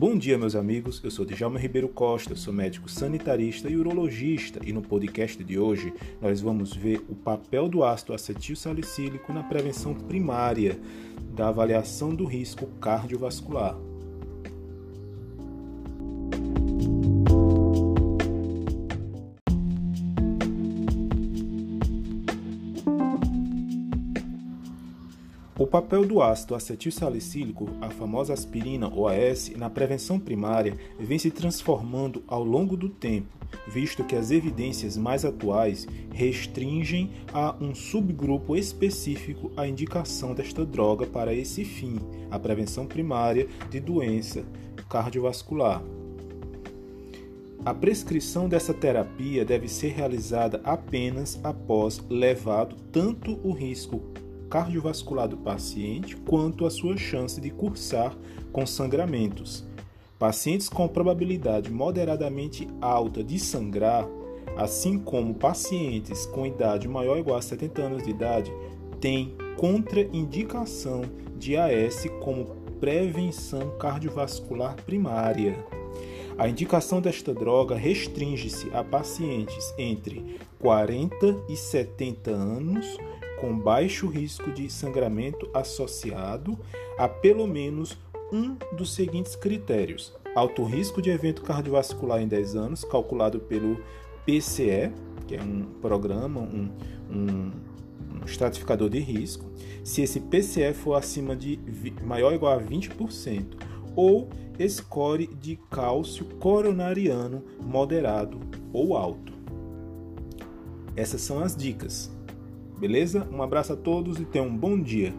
Bom dia, meus amigos. Eu sou Djalma Ribeiro Costa, sou médico sanitarista e urologista, e no podcast de hoje nós vamos ver o papel do ácido acetil salicílico na prevenção primária da avaliação do risco cardiovascular. O papel do ácido acetilsalicílico, a famosa aspirina ou AS, na prevenção primária vem se transformando ao longo do tempo, visto que as evidências mais atuais restringem a um subgrupo específico a indicação desta droga para esse fim, a prevenção primária de doença cardiovascular. A prescrição dessa terapia deve ser realizada apenas após levado tanto o risco cardiovascular do paciente quanto a sua chance de cursar com sangramentos. Pacientes com probabilidade moderadamente alta de sangrar, assim como pacientes com idade maior ou igual a 70 anos de idade, têm contraindicação de AS como prevenção cardiovascular primária. A indicação desta droga restringe-se a pacientes entre 40 e 70 anos com baixo risco de sangramento associado a pelo menos um dos seguintes critérios: alto risco de evento cardiovascular em 10 anos, calculado pelo PCE, que é um programa, um, um, um estratificador de risco, se esse PCE for acima de maior ou igual a 20%, ou score de cálcio coronariano moderado ou alto. Essas são as dicas. Beleza? Um abraço a todos e tenham um bom dia.